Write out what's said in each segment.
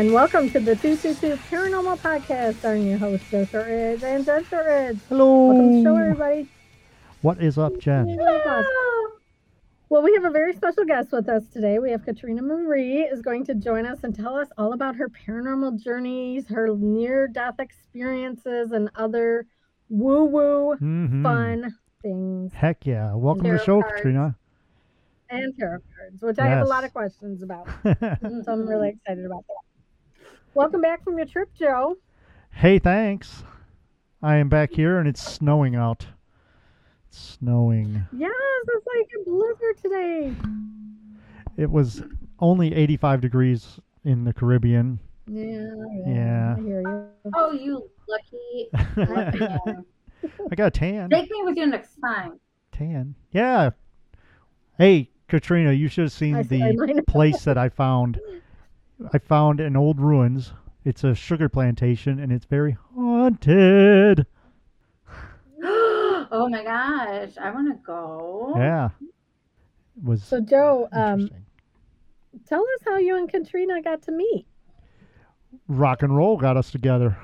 And welcome to the 222 Paranormal Podcast. I'm your host, Joe Shortridge and Jen Shortridge. Hello. Welcome to the show, everybody. What is up, Jen? Well, we have a very special guest with us today. We have Katrina Marie is going to join us and tell us all about her paranormal journeys, her near-death experiences, and other woo-woo Mhm. fun things Heck yeah. Welcome to the show, cards. Katrina. and tarot cards, which I have a lot of questions about. So I'm really excited about that. Welcome back from your trip, Joe. hey, thanks. I am back here and it's snowing out. It's snowing. Yes, it's like a blizzard today. It was only 85 degrees in the Caribbean. Yeah, Yeah. I hear you. Oh, you lucky. lucky. I got a tan. Take me with you next time. Tan. Yeah. Hey, Katrina, you should have seen I the know. place that I found. I found an old ruins. It's a sugar plantation and it's very haunted. oh my gosh, I want to go. Yeah. It was So, Joe, um, interesting. tell us how you and Katrina got to meet. rock and roll got us together.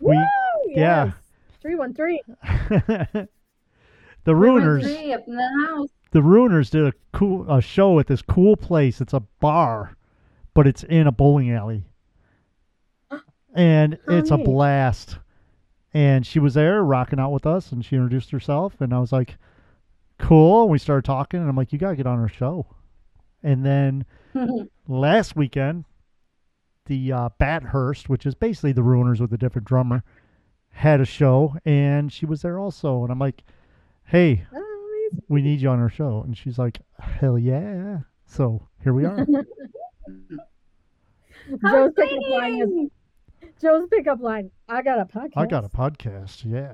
We Woo! yeah. 313. the We Ruiners three up in the house. the Ruiners did a cool a show at this cool place. It's a bar, but it's in a bowling alley. And How it's a blast. And she was there rocking out with us and she introduced herself and I was like, Cool. We started talking and I'm like, You gotta get on our show. And then last weekend, the uh, Bathurst, which is basically the Ruiners with a different drummer, had a show, and she was there also. And I'm like, "Hey, we need you on our show." And she's like, "Hell yeah!" So here we are. How Joe's pickup line is! Joe's pickup line. I got a podcast. I got a podcast. Yeah.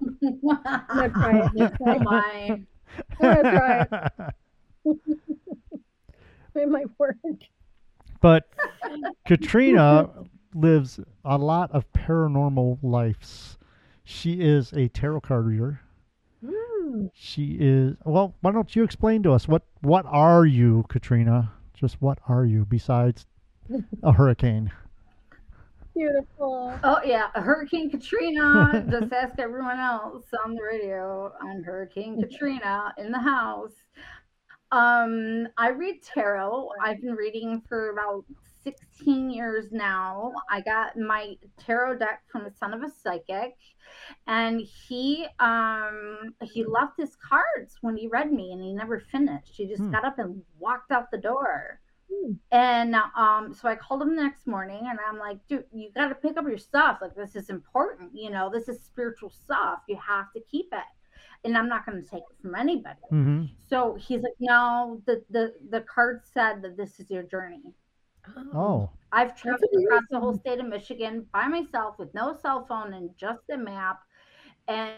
I'm gonna try it next oh time. my. I'm gonna try it. It might work. but Katrina lives a lot of paranormal lives. She is a tarot card reader. Hmm. She is well. Why don't you explain to us what what are you, Katrina? Just what are you besides a hurricane? Beautiful. Oh yeah, Hurricane Katrina. Just ask everyone else on the radio on Hurricane Katrina in the house. Um, I read tarot. I've been reading for about 16 years now. I got my tarot deck from the son of a psychic, and he um he left his cards when he read me, and he never finished. He just Hmm. got up and walked out the door. Hmm. And um, so I called him the next morning and I'm like, dude, you got to pick up your stuff. Like, this is important. You know, this is spiritual stuff. You have to keep it. And I'm not going to take it from anybody. hmm So he's like, no, the, the, the card said that this is your journey. Oh, I've traveled across the whole state of Michigan by myself with no cell phone and just a map and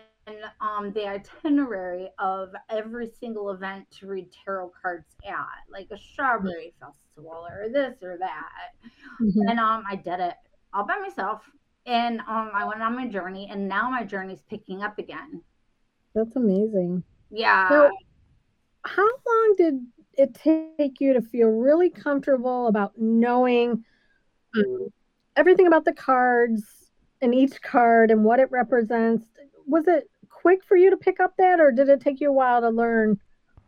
um, the itinerary of every single event to read tarot cards at, like a strawberry festival or this or that. Mhm. And um, I did it all by myself. And um, I went on my journey, and now my journey's picking up again. That's amazing. Yeah. So, how long did it take you to feel really comfortable about knowing um, everything about the cards and each card and what it represents? Was it quick for you to pick up that, or did it take you a while to learn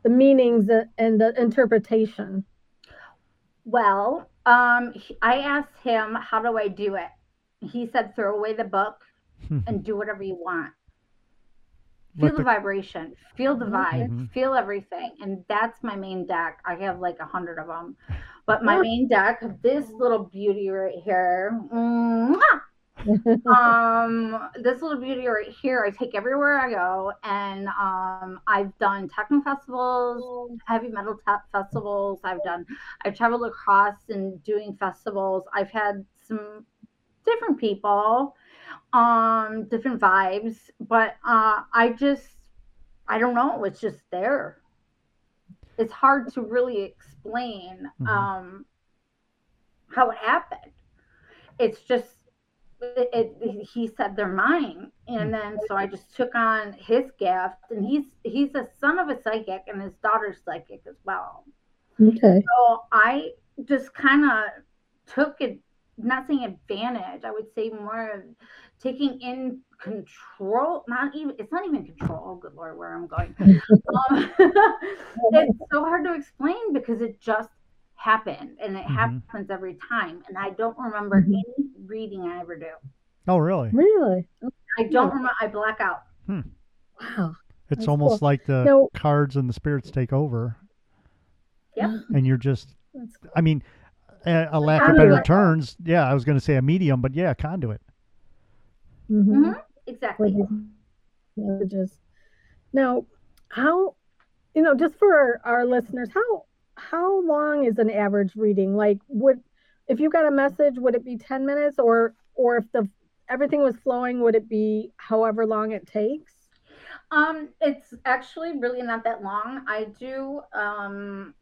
the meanings and the interpretation? Well, um, I asked him, how do I do it? He said, throw away the book and do whatever you want. Feel the, the- vibration, feel the vibe, Mhm. feel everything. And that's my main deck. I have like a hundred of them. But my main deck, this little beauty right here, um this little beauty right here i take everywhere i go and um i've done techno festivals heavy metal te- festivals i've done i've traveled across and doing festivals i've had some different people um different vibes but uh i just i don't know it's just there it's hard to really explain Mhm. um how it happened it's just it, it, he said they're mine and then so i just took on his gift and he's he's a son of a psychic and his daughter's psychic as well Okay. so i just kind of took it not saying advantage i would say more of taking in control not even it's not even control oh good lord where i'm going um, it's so hard to explain because it just happened and it Mhm. happens every time and i don't remember Mhm. any reading i ever do Oh, really? Really? i don't remember i black out Wow. It's That's almost cool. like the No. cards and the spirits take over, yeah and you're just. That's cool. I mean, a, a lack of better terms. Yeah, I was going to say a medium, but yeah, conduit. Mhm. Mhm. exactly messages. Now, how you know, just for our, our listeners, how how long is an average reading? Like, would if you got a message, would it be ten minutes, or or if the everything was flowing, would it be however long it takes? Um, it's actually really not that long. I do um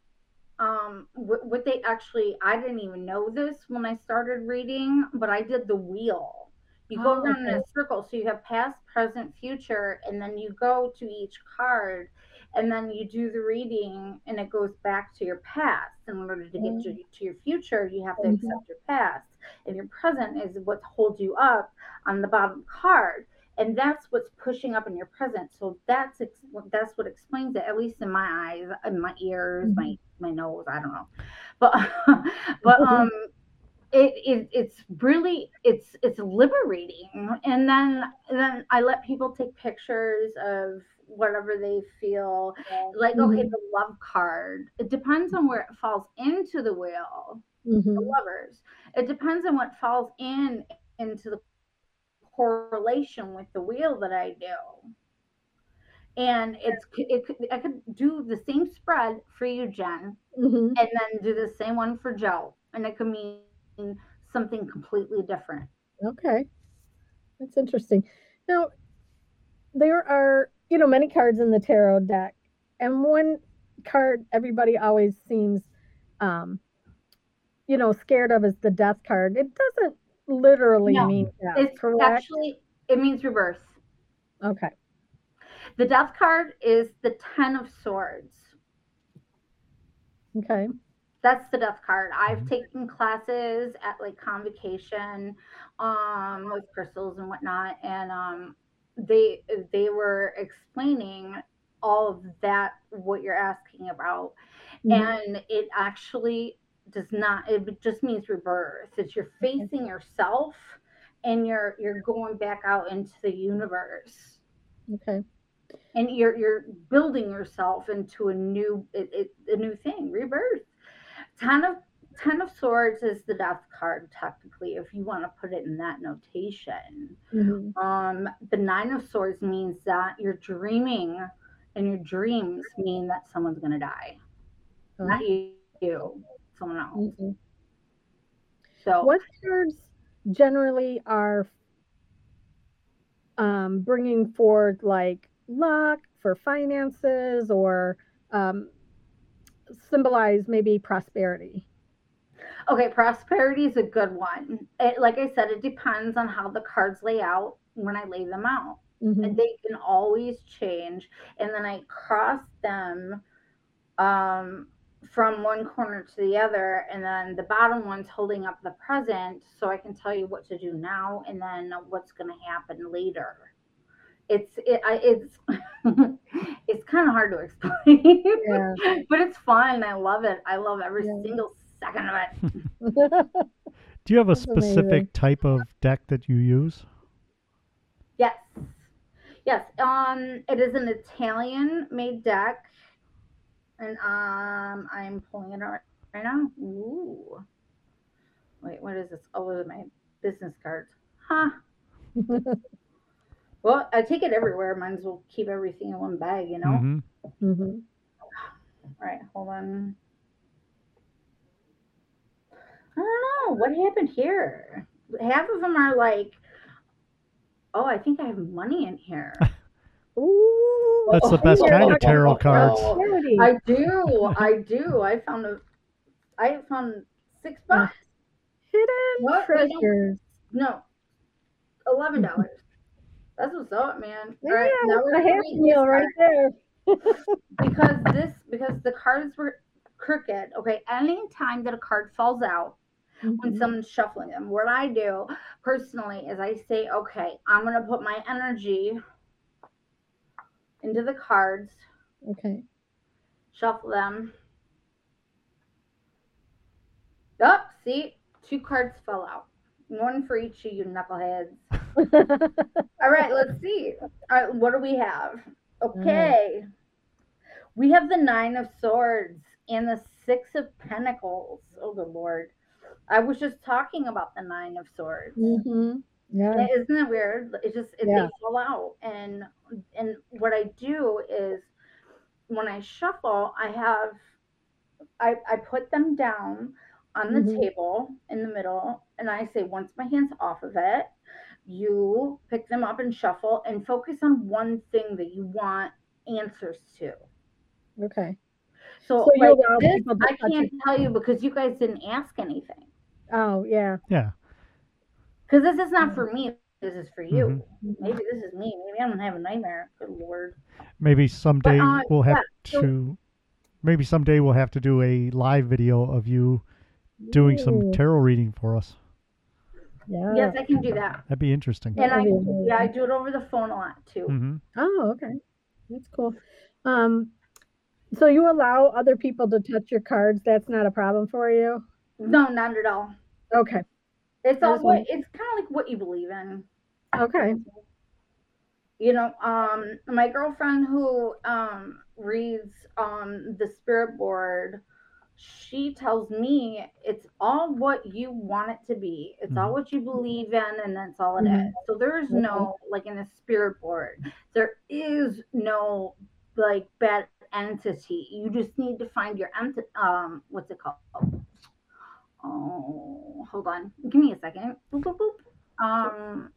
um what, what they actually I didn't even know this when I started reading, but I did the wheel. You go Oh, around in a circle, so you have past, present, future, and then you go to each card, and then you do the reading, and it goes back to your past. In order to get to, to your future, you have to Mhm. accept your past, and your present is what holds you up on the bottom card and that's what's pushing up in your present so that's ex- that's what explains it at least in my eyes in my ears my my nose i don't know but but um it, it it's really it's it's liberating and then then i let people take pictures of whatever they feel like okay Mhm. the love card it depends on where it falls into the wheel the Mhm. lovers. It depends on what falls in into the correlation with the wheel that I do. And it's it could I could do the same spread for you, Jen, Mhm. and then do the same one for Joe, and it could mean something completely different. Okay, that's interesting. Now, there are you know many cards in the tarot deck, and one card everybody always seems, um, you know, scared of is the death card. It doesn't literally No, mean death, It's correct? actually it means reverse. okay. The death card is the ten of swords. Okay. that's the death card. I've Mhm. taken classes at like convocation um with crystals and whatnot and um they they were explaining all of that what you're asking about Mhm. and it actually does not it just means rebirth it's you're facing yourself and you're you're going back out into the universe Okay. And you're you're building yourself into a new it, it, a new thing rebirth. Ten of ten of swords is the death card technically if you want to put it in that notation. Mhm. um the nine of swords means that you're dreaming and your dreams mean that someone's going to die not you, you someone else. Mhm. so What cards generally are um, bringing forth like luck for finances or um, symbolize maybe prosperity? Okay, prosperity is a good one. It, like I said, it depends on how the cards lay out when I lay them out. Mhm. And they can always change. And then I cross them um, from one corner to the other. And then the bottom one's holding up the present. So I can tell you what to do now and then what's going to happen later. It's it, I, it's it's kind of hard to explain, Yeah. but it's fun. I love it. I love every Yeah. single second of it. Do you have a That's amazing. specific type of deck that you use? Yes. Yes. Um it is an Italian made deck. And um I'm pulling it out right now. Ooh. Wait, what is this? Oh, those are my business cards. Huh. Well, I take it everywhere. Might as well keep everything in one bag, you know? Mhm. Mhm. All right, hold on. I don't know. What happened here? Half of them are like, oh, I think I have money in here. Ooh, That's the Oh, best yeah. kind of tarot cards. prosperity. I do. I do. I found a. I found six bucks. Hidden What? treasures. No, eleven dollars. That's what's up, man. Yeah, right, now we're a gonna happy meal right there. because this because the cards were crooked. Okay, any time that a card falls out, when Mhm. someone's shuffling them. What I do personally is I say, okay, I'm going to put my energy into the cards, Okay. shuffle them. Oh, see, two cards fell out. One for each of you knuckleheads. All right, let's see. All right, what do we have? Okay. We have the Nine of Swords and the Six of Pentacles. Oh, good Lord. I was just talking about the Nine of Swords. hmm Yeah. Isn't it weird? It's just it, Yeah. they fall out, and and what I do is when I shuffle, I have I I put them down on the Mhm. table in the middle, and I say once my hands off of it, you pick them up and shuffle and focus on one thing that you want answers to. Okay. So, So like this, I can't tell you because you guys didn't ask anything. Oh, yeah. Yeah. Because this is not for me. This is for you. Mhm. Maybe this is me. Maybe I'm gonna have a nightmare. Good lord. Maybe someday uh, we'll have yeah, so- to. Maybe someday we'll have to do a live video of you doing some tarot reading for us. Yeah. Yes, I can do that. That'd be interesting. And I yeah, I do it over the phone a lot too. hmm Oh, okay. That's cool. Um, so you allow other people to touch your cards. That's not a problem for you. No, not at all. Okay. It's all what it's kind of like what you believe in. Okay. You know, um, my girlfriend who um reads um the spirit board, she tells me it's all what you want it to be. It's all Mhm. what you believe in, and that's all it is. Mhm. So there is no like in a spirit board, there is no like bad entity. You just need to find your ent um what's it called? Oh, hold on. Give me a second. Boop, boop, boop. Um,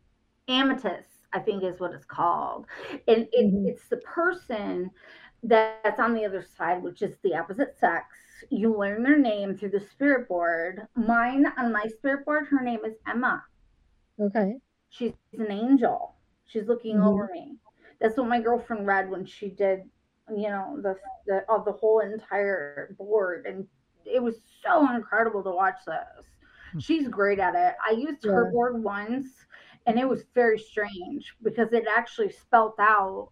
amethyst, I think is what it's called. And it, Mhm. it's the person that's on the other side, which is the opposite sex. You learn their name through the spirit board. Mine, on my spirit board, her name is Emma. Okay. She's an angel. She's looking Mhm. over me. That's what my girlfriend read when she did, you know, the the of the whole entire board, and it was so incredible to watch this. She's great at it. I used her board once, and it was very strange because it actually spelt out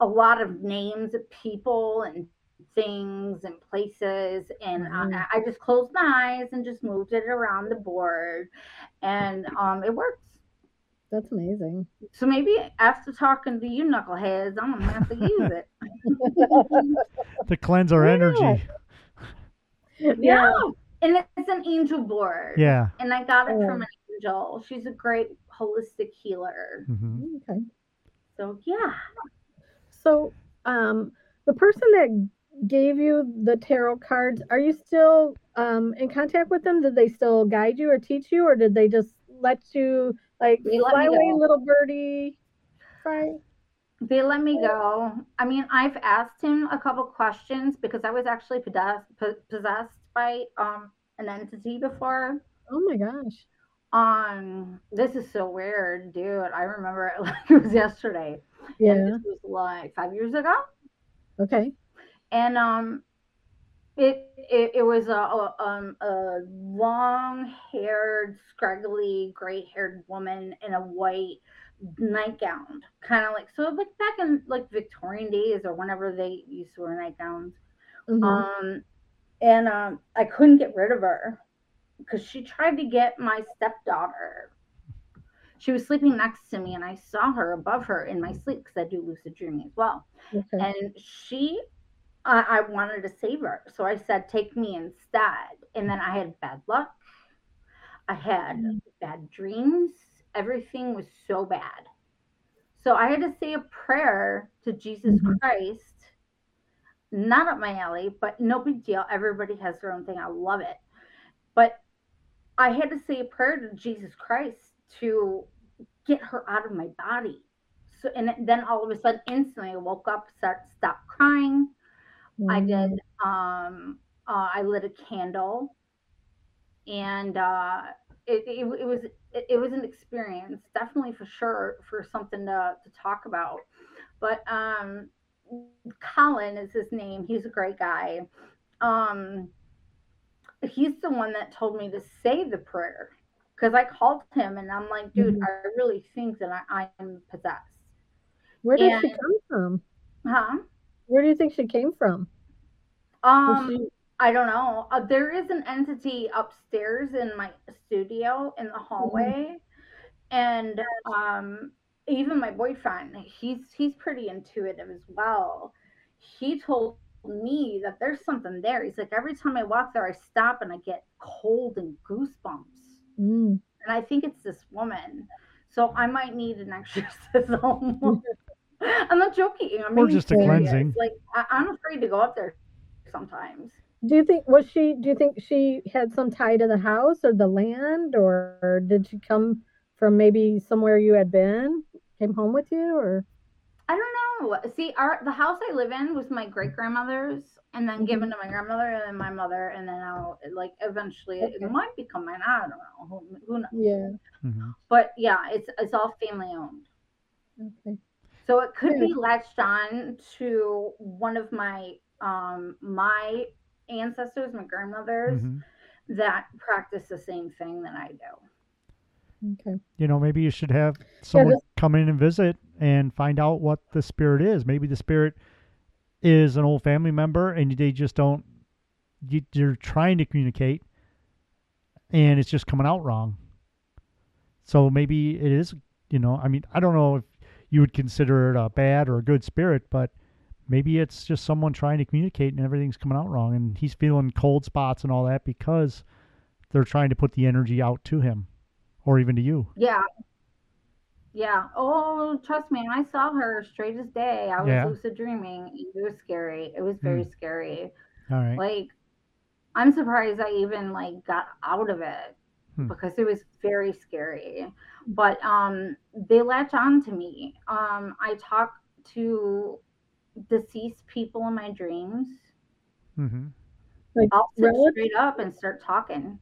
a lot of names of people and things and places and Mhm. I, I just closed my eyes and just moved it around the board and um it works That's amazing. so maybe after talking to you knuckleheads, I'm gonna have to use it. To cleanse our Yeah. energy. yeah. And it's an angel board. Yeah. And I got it Oh. from an angel. She's a great holistic healer. hmm Okay. So yeah. So, um, the person that gave you the tarot cards, are you still um, in contact with them? Did they still guide you or teach you, or did they just let you like They fly away, little birdie? Fly. They let me go. I mean, I've asked him a couple questions because I was actually possessed, possessed by um an entity before. Oh my gosh. Um, this is so weird, dude. I remember it like it was yesterday. Yeah. And this was like five years ago. Okay. And um it it, it was a, a um a long haired scraggly gray haired woman in a white nightgown kind of like so like back in like victorian days or whenever they used to wear nightgowns Mhm. um and um i couldn't get rid of her because she tried to get my stepdaughter she was sleeping next to me and i saw her above her in my sleep because i do lucid dreaming as well okay. and she I, I wanted to save her so i said take me instead. And then i had bad luck. I had Mm. bad dreams. Everything was so bad. So i had to say a prayer to jesus Mhm. christ not up my alley but no big deal. Everybody has their own thing. I love it. But i had to say a prayer to jesus christ to get her out of my body. So and then all of a sudden instantly i woke up start stopped crying I did. Um, uh, I lit a candle, and uh, it, it, it was it, it was an experience, definitely for sure, for something to to talk about. But um, Colin is his name. He's a great guy. Um, he's the one that told me to say the prayer because I called him and I'm like, dude, Mhm. I really think that I, am possessed. Where did she come from? Huh? Where do you think she came from? Um, she- I don't know. Uh, there is an entity upstairs in my studio in the hallway, and um, even my boyfriend, he's he's pretty intuitive as well. He told me that there's something there. He's like, every time I walk there, I stop and I get cold and goosebumps, Mm. and I think it's this woman. So I might need an exorcism. I'm not joking. I'm Or being just a cleansing. Like I, I'm afraid to go up there sometimes. Do you think was she? Do you think she had some tie to the house or the land, or did she come from maybe somewhere you had been? Came home with you, or I don't know. See, our the house I live in was my great grandmother's, and then Mhm. given to my grandmother, and then my mother, and then now, like eventually, Okay. it might become mine. I don't know. Who, who knows? yeah? Mhm. But yeah, it's it's all family owned, Okay. So it could be latched on to one of my um my ancestors, my grandmothers, Mhm. that practice the same thing that I do. Okay. You know, maybe you should have someone this- come in and visit and find out what the spirit is. Maybe the spirit is an old family member and they just don't, you, you're trying to communicate and it's just coming out wrong. So maybe it is, you know, I mean, I don't know if you would consider it a bad or a good spirit, but maybe it's just someone trying to communicate and everything's coming out wrong and he's feeling cold spots and all that because they're trying to put the energy out to him or even to you. Yeah. Yeah. Oh, trust me, I saw her straight as day. I was Yeah. lucid dreaming. It was scary. It was very hmm. scary. All right. Like, I'm surprised I even like got out of it Hmm. because it was very scary. But um, they latch on to me. Um, I talk to deceased people in my dreams. Mm-hmm. Like I'll sit relatives? straight up and start talking.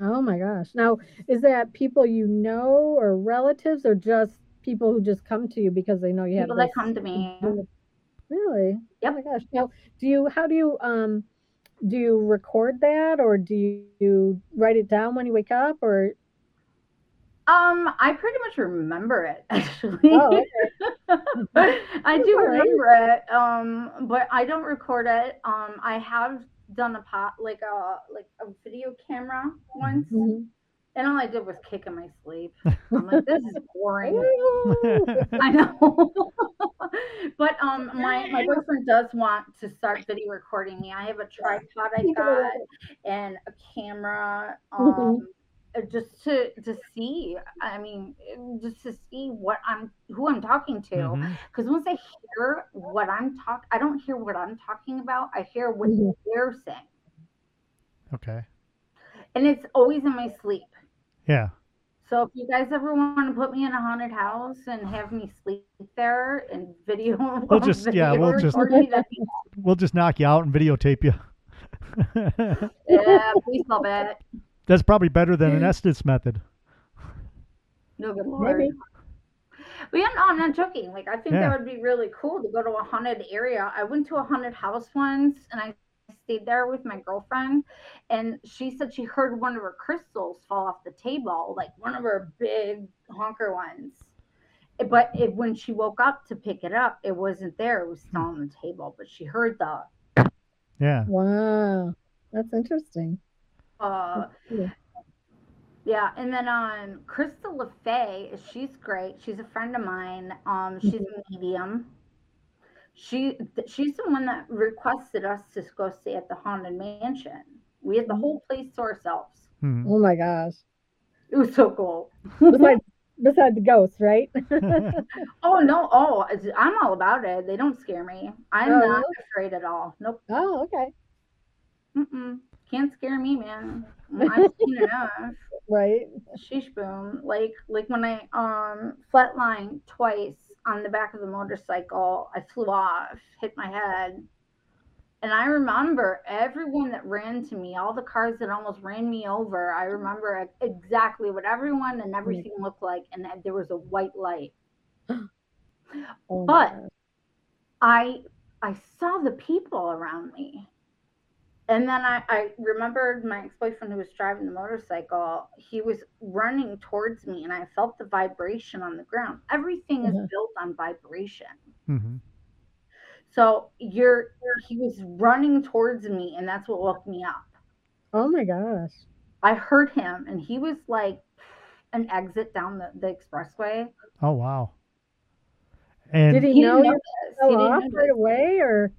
Oh my gosh. Now, is that people you know or relatives or just people who just come to you because they know you have People that come to me. Really? Yep. Oh my gosh. Now, do you how do you um do you record that or do you write it down when you wake up or Um, I pretty much remember it actually. Oh, I do remember it, um, but I don't record it. Um, I have done a pot like a like a video camera once, Mhm. And all I did was kick in my sleep. I'm like, this is boring. I know. but um my my boyfriend does want to start video recording me. I have a tripod I got and a camera um uh, just to to see i mean uh, just to see what i'm who i'm talking to because once i hear what i'm talk i don't hear what i'm talking about i hear what Mhm. they're saying Okay. and it's always in my sleep Yeah. so if you guys ever want to put me in a haunted house and have me sleep there and video We'll just- yeah, we'll just- me, We'll just knock you out and videotape you. yeah please stop it That's probably better than an Estes method. no good lord Maybe. But yeah, no, I'm not joking. Like, I think Yeah. that would be really cool to go to a haunted area. I went to a haunted house once and I stayed there with my girlfriend. And she said she heard one of her crystals fall off the table, like one of her big honker ones. But it, when she woke up to pick it up, it wasn't there. It was still on the table. But she heard the, Yeah. Wow. That's interesting. uh, Yeah. Yeah, and then um, Crystal LaFay, she's great. She's a friend of mine. Um, she's a medium. She she's the one that requested us to go stay at the haunted mansion. We had the whole place to ourselves. Mhm. Oh my gosh. It was so cool. Besides besides the ghosts, right? Oh no! Oh, I'm all about it. They don't scare me. I'm Oh, not really? afraid at all. Nope. oh, okay. Mm-mm. Can't scare me, man. I've seen enough. Right. Sheesh boom. Like like when I um flatlined twice on the back of the motorcycle, I flew off, hit my head. And I remember everyone that ran to me, all the cars that almost ran me over. I remember exactly what everyone and mm-hmm. everything looked like, and that there was a white light. Oh But-. I I saw the people around me. And then I, I remembered my ex-boyfriend who was driving the motorcycle he was running towards me and i felt the vibration on the ground everything is Mhm. built on vibration hmm so you're he was running towards me and that's what woke me up Oh my gosh. i heard him and he was like an exit down the, the expressway Oh wow. And Did he, he know notice. He didn't off right away, or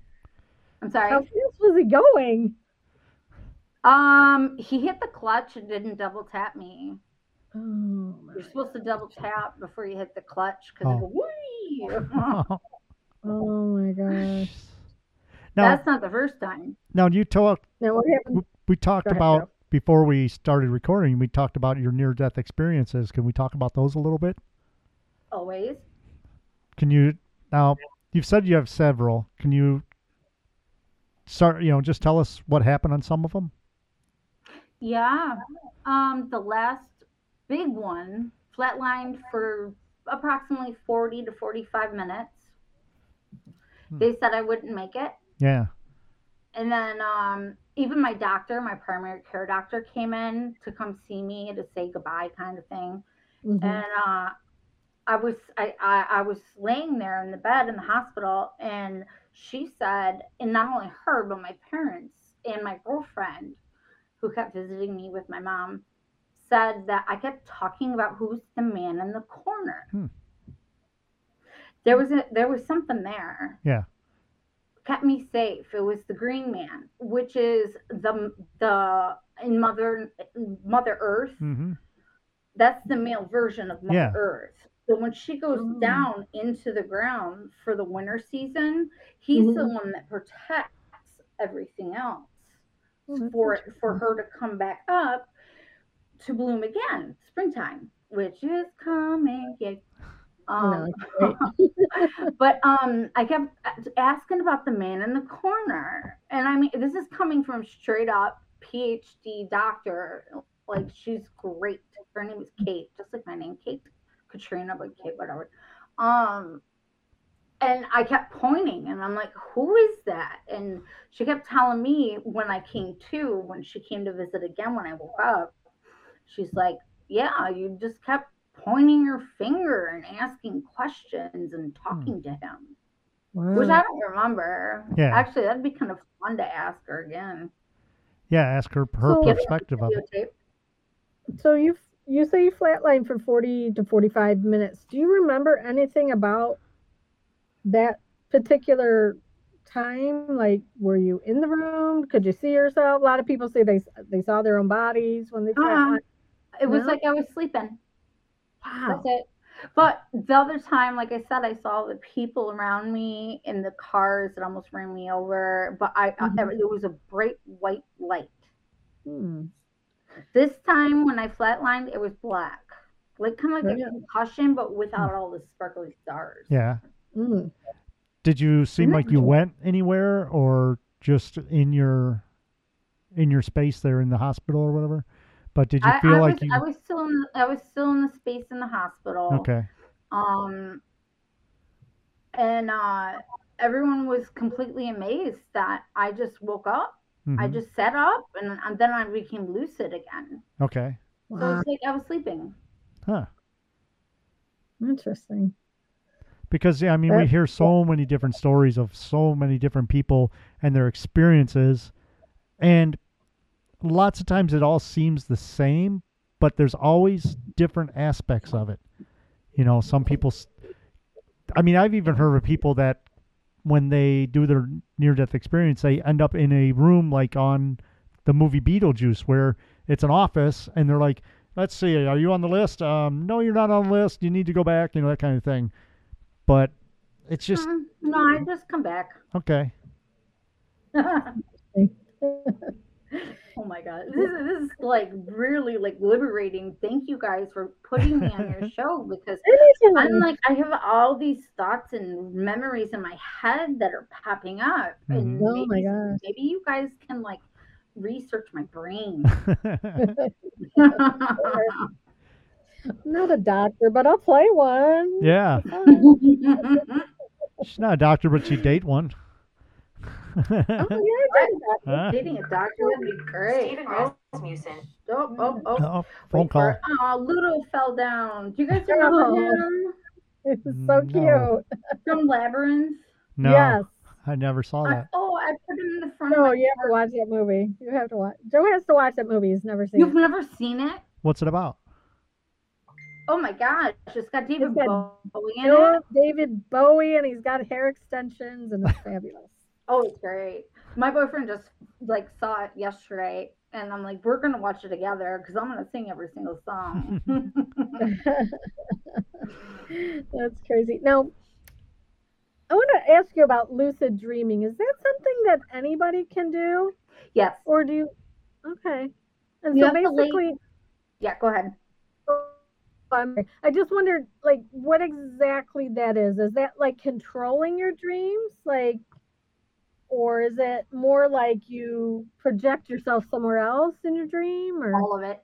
i'm sorry how fast was he going? um he hit the clutch and didn't double tap me Oh you're supposed to double tap before you hit the clutch because Oh. it go, "Whee!" Oh my gosh. now, that's not the first time now you talked. Now what happened? We talked ahead, about Joe. before we started recording. We talked about your near-death experiences. Can we talk about those a little bit? always Can you now? You've said you have several. Can you start? You know, just tell us what happened on some of them. Yeah. Um, the last big one flatlined for approximately 40 to 45 minutes. Hmm. They said I wouldn't make it. Yeah. And then um, even my doctor, my primary care doctor, came in to come see me to say goodbye, kind of thing. Mhm. And uh, I was I, I, I was laying there in the bed in the hospital, and she said, and not only her, but my parents and my girlfriend, who kept visiting me with my mom, said that I kept talking about who's the man in the corner. Hmm. There was a there was something there. Yeah. Kept me safe. It was the Green Man, which is the the in Mother Mother Earth Mm-hmm. that's the male version of Mother Yeah. Earth. So when she goes Oh. down into the ground for the winter season, he's the Mhm. one that protects everything else Oh, that's for interesting. for her to come back up to bloom again, springtime, which is coming. I know, Um, but um, I kept asking about the man in the corner, and I mean, this is coming from straight up PhD doctor. Like she's great. Her name is Kate, just like my name, Kate Katrina, but Kate, whatever. Um, and I kept pointing, and I'm like, "Who is that?" And she kept telling me when I came to, when she came to visit again when I woke up. She's like, "Yeah, you just kept pointing your finger and asking questions and talking to him." Which I don't remember. Yeah. Actually, that'd be kind of fun to ask her again. Yeah. Ask her her So- perspective of it. So you you say you flatlined for forty to forty five minutes. Do you remember anything about that particular time? Like, were you in the room? Could you see yourself? A lot of people say they they saw their own bodies when they Uh-uh. flatlined. It was No? like I was sleeping. Wow. That's it. But the other time, like I said, I saw the people around me in the cars that almost ran me over. But I, I Mhm. there was a bright white light. Hmm. This time when I flatlined, it was black, like kind of like a Yeah. concussion, but without all the sparkly stars. Yeah. Mm. Did you seem like you went anywhere or just in your in your space there in the hospital or whatever? But did you feel I like was, you I was still in, I was still in the space in the hospital. Okay. Um, and uh, everyone was completely amazed that I just woke up. I mhm, just sat up, and, and then I became lucid again. Okay. So it's like I was sleeping. Huh. Interesting. Because yeah, I mean we hear so many different stories of so many different people and their experiences and lots of times it all seems the same, but there's always different aspects of it. You know, some people I mean, I've even heard of people that when they do their near death experience, they end up in a room like on the movie Beetlejuice where it's an office and they're like, let's see, are you on the list? Um, no, you're not on the list. You need to go back, you know, that kind of thing. But it's just, Mm, no, I just come back. okay. oh my god, this is, this is like really like liberating. Thank you guys for putting me on your show because I'm like I have all these thoughts and memories in my head that are popping up, and Mhm. Oh my maybe, gosh. maybe you guys can like research my brain. I'm not a doctor, but I'll play one. yeah. She's not a doctor, but she date one. Oh, yeah, I did that. Huh? Dating a doctor would be great. Steven Oh, Rasmussen. oh, oh, oh. Oh, oh phone Wait call. for. Oh, Ludo fell down. Do you guys remember Oh. him It's so No. cute. from Labyrinth? No, Yes. I never saw I, that. oh, I put him in the front No, of my you have to watch that movie. You have to watch. Joe has to watch that movie. He's never seen You've it. never seen it? What's it about? Oh my gosh, it's got David It's got Bowie in Joe, it. David Bowie, and he's got hair extensions, and it's fabulous. Oh, it's great. My boyfriend just like saw it yesterday, and I'm like, we're gonna watch it together because I'm gonna sing every single song. That's crazy. Now, I want to ask you about lucid dreaming. Is that something that anybody can do, yes. or do you? Okay. And You so have to lay- basically, Yeah. Go ahead. um, I just wondered, like, what exactly that is. Is that like controlling your dreams, like, or is it more like you project yourself somewhere else in your dream, or? All of it.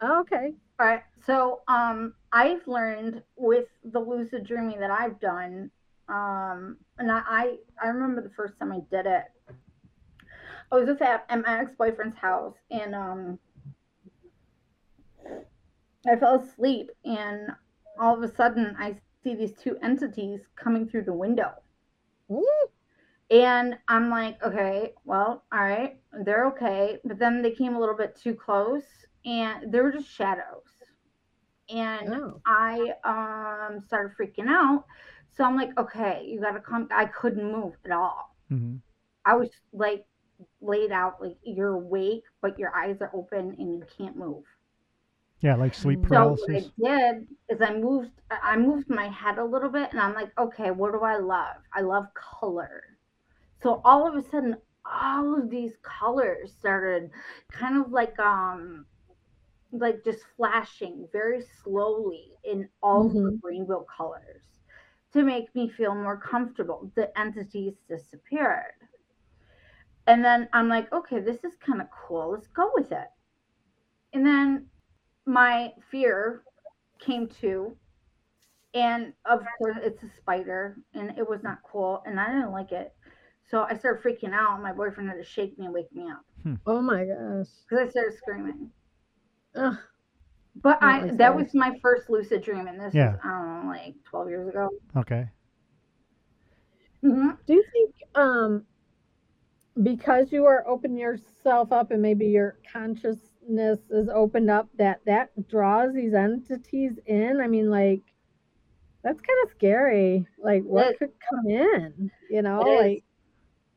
Oh, okay. All right. So, um, I've learned with the lucid dreaming that I've done, um, and I, I, remember the first time I did it. I was with at, at my ex-boyfriend's house, and um, I fell asleep, and all of a sudden I see these two entities coming through the window. Ooh. And I'm like, okay, well, all right, they're okay. But then they came a little bit too close and they were just shadows. And Oh. I um started freaking out. So I'm like, okay, you gotta come. I couldn't move at all. hmm I was like laid out, like you're awake, but your eyes are open and you can't move. Yeah, like sleep So, So what I paralysis. did is I moved I moved my head a little bit and I'm like, okay, what do I love? I love color. So all of a sudden all of these colors started kind of like um like just flashing very slowly in all the Mhm. rainbow colors to make me feel more comfortable. The entities disappeared. And then I'm like, okay, this is kind of cool. Let's go with it. And then my fear came to, and of course, it's a spider, and it was not cool, and I didn't like it. So I started freaking out. My boyfriend had to shake me and wake me up Oh my gosh. because I started screaming. Ugh. But Oh, I I'm that was my first lucid dream, and this Yeah. was I don't know, like 12 years ago. Okay. hmm Do you think um because you are opening yourself up and maybe your consciousness is opened up that that draws these entities in? I mean like that's kind of scary. Like what is. could come in, you know? Like I don't know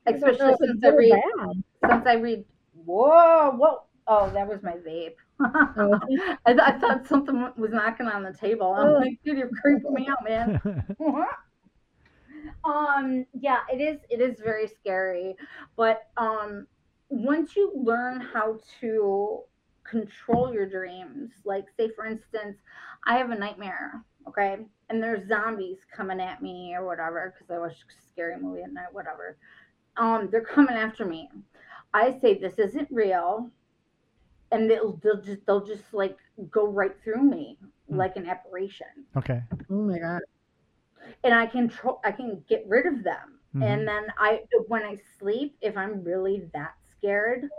Especially if it's since I read bad. since I read. Whoa, whoa! Oh, that was my vape. Oh. I, th- I thought something was knocking on the table. I'm Oh. like, dude, you're creeping me out, man. um yeah it is it is very scary but um once you learn how to control your dreams like say for instance i have a nightmare okay and there's zombies coming at me or whatever because i watched a scary movie at night whatever um they're coming after me i say this isn't real and they'll, they'll just they'll just like go right through me Hmm. like an apparition okay. Oh my god. and I can tro- I can get rid of them. Mhm. And then I when I sleep, if I'm really that scared,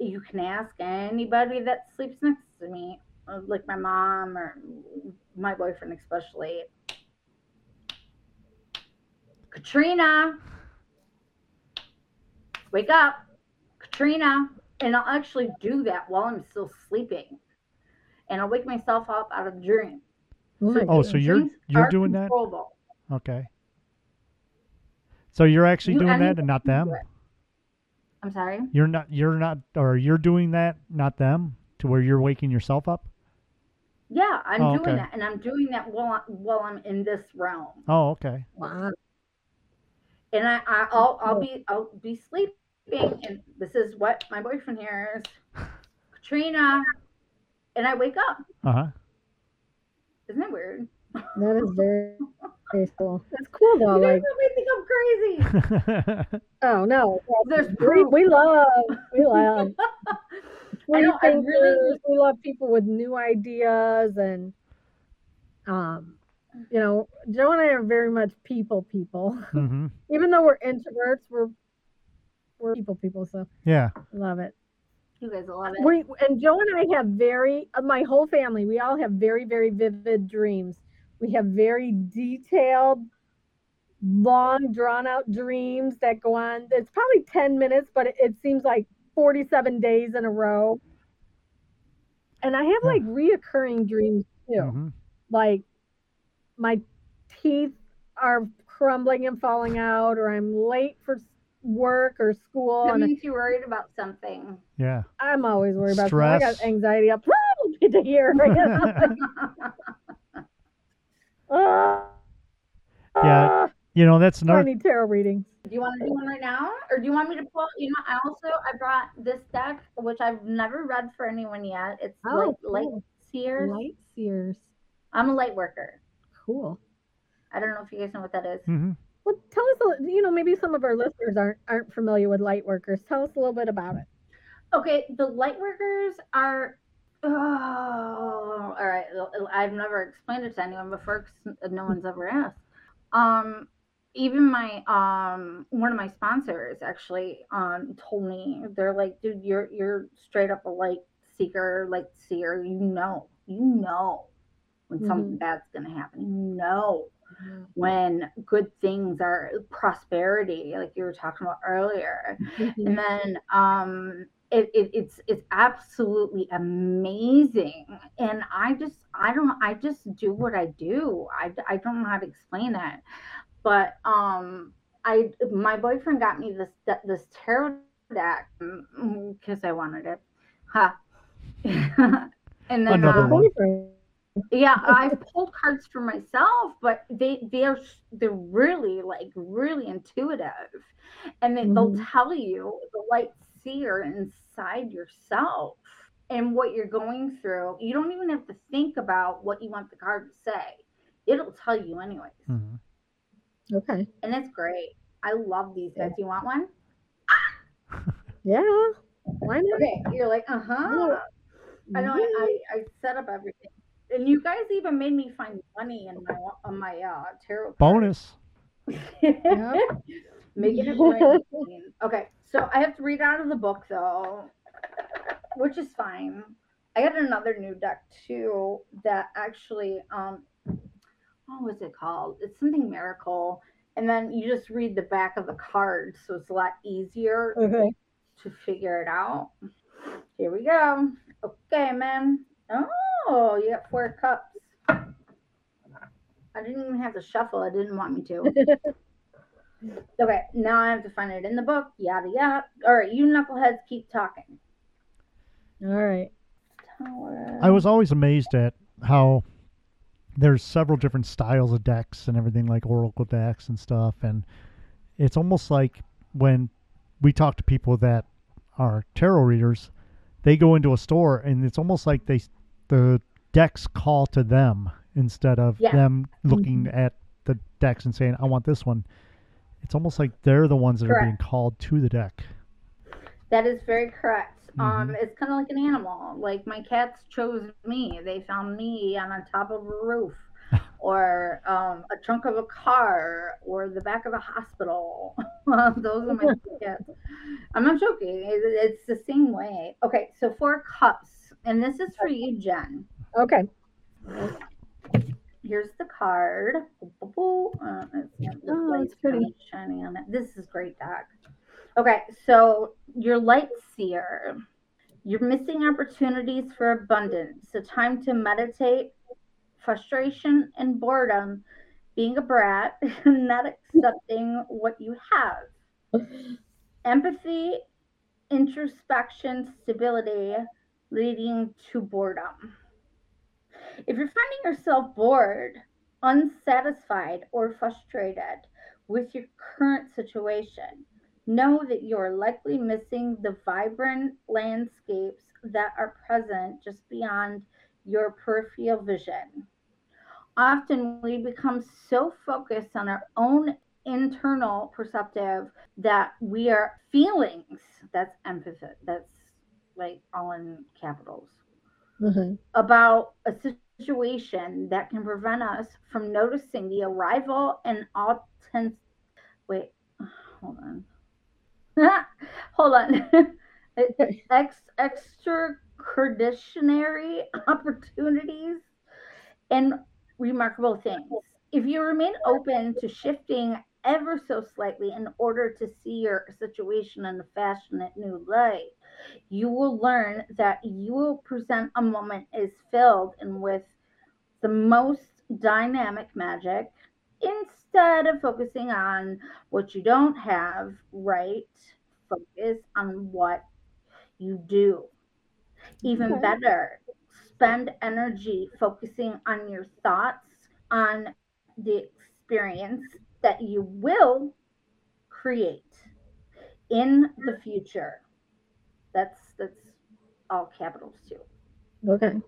you can ask anybody that sleeps next to me, uh, like my mom or my boyfriend especially. Katrina, wake up, Katrina, and I'll actually do that while I'm still sleeping, and I'll wake myself up out of the dream. Oh, Oh, so you're you're doing that? Okay. So you're actually You- doing that and not them? I'm sorry. You're not you're not or you're doing that, not them, to where you're waking yourself up? Yeah, I'm Oh, doing okay. that, and I'm doing that while I, while I'm in this realm. Oh, okay. Wow. And I, I I'll I'll be I'll be sleeping, and this is what my boyfriend hears, Katrina, and I wake up. Uh-huh. Isn't that weird? That is very, very cool. That's cool though. you guys Like, don't make me go crazy. oh no, There's we, proof. we love, we love. I know, I really- We love people with new ideas and, um, you know, Joe and I are very much people people. hmm Even though we're introverts, we're we're people people, so Yeah. love it. You guys love it. We and Joe and I have very uh, my whole family. We all have very very vivid dreams. We have very detailed, long drawn out dreams that go on. It's probably ten minutes, but it, it seems like forty seven days in a row. And I have Yeah. like reoccurring dreams too. Mhm. Like my teeth are crumbling and falling out, or I'm late for s- work or school, That I- means you're worried about something. Yeah. I'm always worried about something. I got Stress. anxiety up to here. You know? Ah, Yeah, ah, You know, that's not. I need tarot readings. Do you want to do one right now, or do you want me to pull? You know, I also I brought this deck, which I've never read for anyone yet. It's Oh, like light cool. seers. Light seers. I'm a light worker. Cool. I don't know if you guys know what that is. hmm Well, tell us. You know, maybe some of our listeners aren't aren't familiar with light workers. Tell us a little bit about it. Okay, the light workers are. Oh, all right. I've never explained it to anyone before because no one's ever asked. Um, even my um one of my sponsors actually um told me they're like, dude, you're you're straight up a light seeker, light seer. You know, you know when something bad's gonna happen. You know when good things are prosperity, like you were talking about earlier. And then um it, it it's it's absolutely amazing. And i just i don't i just do what i do. I, I don't know how to explain it. But um i my boyfriend got me this this tarot deck because i wanted it. Huh and then Another um, one. Yeah i've pulled cards for myself but they they're they're really like really intuitive. And then they'll Mhm. tell you the light seer inside yourself and what you're going through. You don't even have to think about what you want the card to say. It'll tell you anyways. Hmm Okay. and it's great. I love these guys Do you want one? Yeah. Why not? okay you're like uh-huh. I know. I, I, I set up everything, and you guys even made me find money in my on my uh, tarot. card. Bonus. Yep. Making it rain. Okay, so I have to read out of the book though, which is fine. I got another new deck too that actually um, what was it called? It's something miracle, and then you just read the back of the card, so it's a lot easier Okay. to figure it out. Here we go. Okay, man. Oh, Oh, you got four cups. I didn't even have to shuffle. I didn't want me to. Okay, now I have to find it in the book. Yada yada. All right, you knuckleheads keep talking. All right. Tower. I was always amazed at how there's several different styles of decks and everything like oracle decks and stuff and it's almost like when we talk to people that are tarot readers they go into a store and it's almost like they the decks call to them instead of Yeah. them looking at the decks and saying i want this one it's almost like they're the ones that are being called to the deck That is very correct. Um, Mhm. it's kind of like an animal. Like my cats chose me. They found me on the top of a roof, or um, a trunk of a car, or the back of a hospital. Those are my cats. I'm not joking. It- it's the same way. Okay, so four cups, and this is for you, Jen. Okay. Here's the card. Oh, it's pretty. kinda on it. This is great, Doc. Okay, so your light seer. You're missing opportunities for abundance. A time to meditate, frustration, and boredom, being a brat, not accepting what you have. Empathy, introspection, stability, leading to boredom. If you're finding yourself bored, unsatisfied, or frustrated with your current situation, know that you are likely missing the vibrant landscapes that are present just beyond your peripheral vision. Often we become so focused on our own internal perceptive that we are feelings. That's empathy. That's like all in capitals Mhm. about a situation that can prevent us from noticing the arrival and authentic. Wait, hold on. Hold on. Ex extracurricular opportunities and remarkable things. If you remain open to shifting ever so slightly in order to see your situation in a fashionate new light, you will learn that you will present a moment is filled and with the most dynamic magic instead of focusing on what you don't have right? Focus on what you do. Even Okay. better spend energy focusing on your thoughts on the experience that you will create in the future that's that's all capitals too. Okay.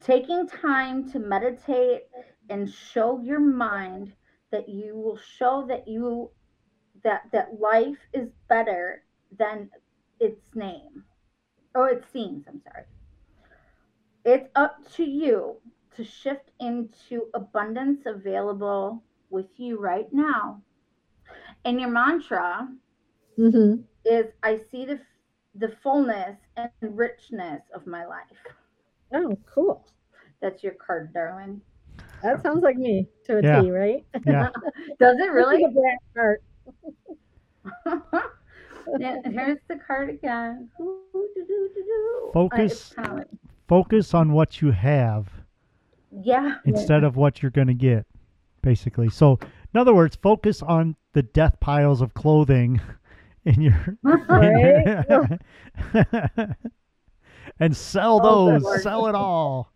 taking time to meditate and show your mind that you will show that you that that life is better than its name. Or it seems i'm sorry. It's up to you to shift into abundance available with you right now. And your mantra hmm is i see the the fullness and richness of my life Oh, cool. that's your card darling That sounds like me to a T, Yeah. right? Yeah. does it really The black heart. yeah, here's the card again. Focus. Uh, it's kinda like- Focus on what you have yeah, instead of what you're going to get, basically. So, in other words, focus on the death piles of clothing in your. Right? and sell Oh, those, sell it all.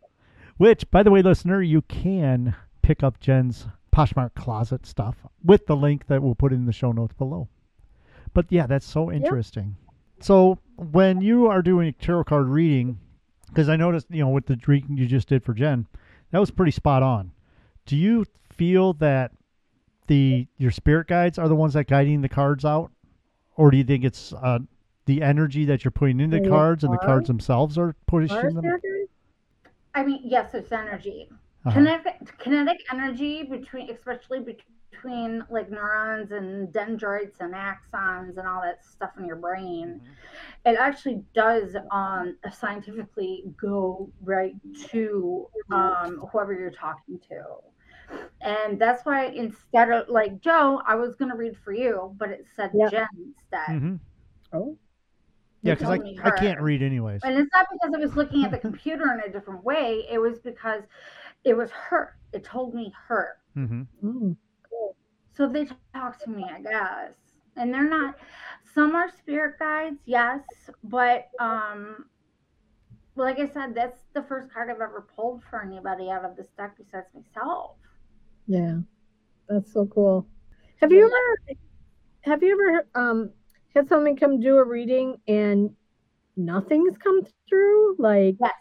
Which, by the way, listener, you can pick up Jen's Poshmark closet stuff with the link that we'll put in the show notes below. But yeah, that's so interesting. So when you are doing a tarot card reading, because I noticed, you know, with the reading you just did for Jen, that was pretty spot on. Do you feel that the your spirit guides are the ones that guiding the cards out, or do you think it's uh, the energy that you're putting into the cards and the cards? themselves are pushing them? characters? I mean, yes, it's energy. Uh-huh. Kinetic, kinetic energy between, especially between like neurons and dendrites and axons and all that stuff in your brain. It actually does um, scientifically go right to um, whoever you're talking to. And that's why instead of like Joe, I was gonna read for you, but it said Yeah. Jen instead. hmm Oh, Yeah, because I, I can't read anyways. And it's not because I was looking at the computer in a different way. It was because it was her. It told me her. hmm mm. So they talk to me, I guess. And they're not some are spirit guides, yes, but um like I said, that's the first card I've ever pulled for anybody out of this deck besides myself. Yeah. That's so cool. Have you ever have you ever um had someone come do a reading and nothing's come through? Like Yes.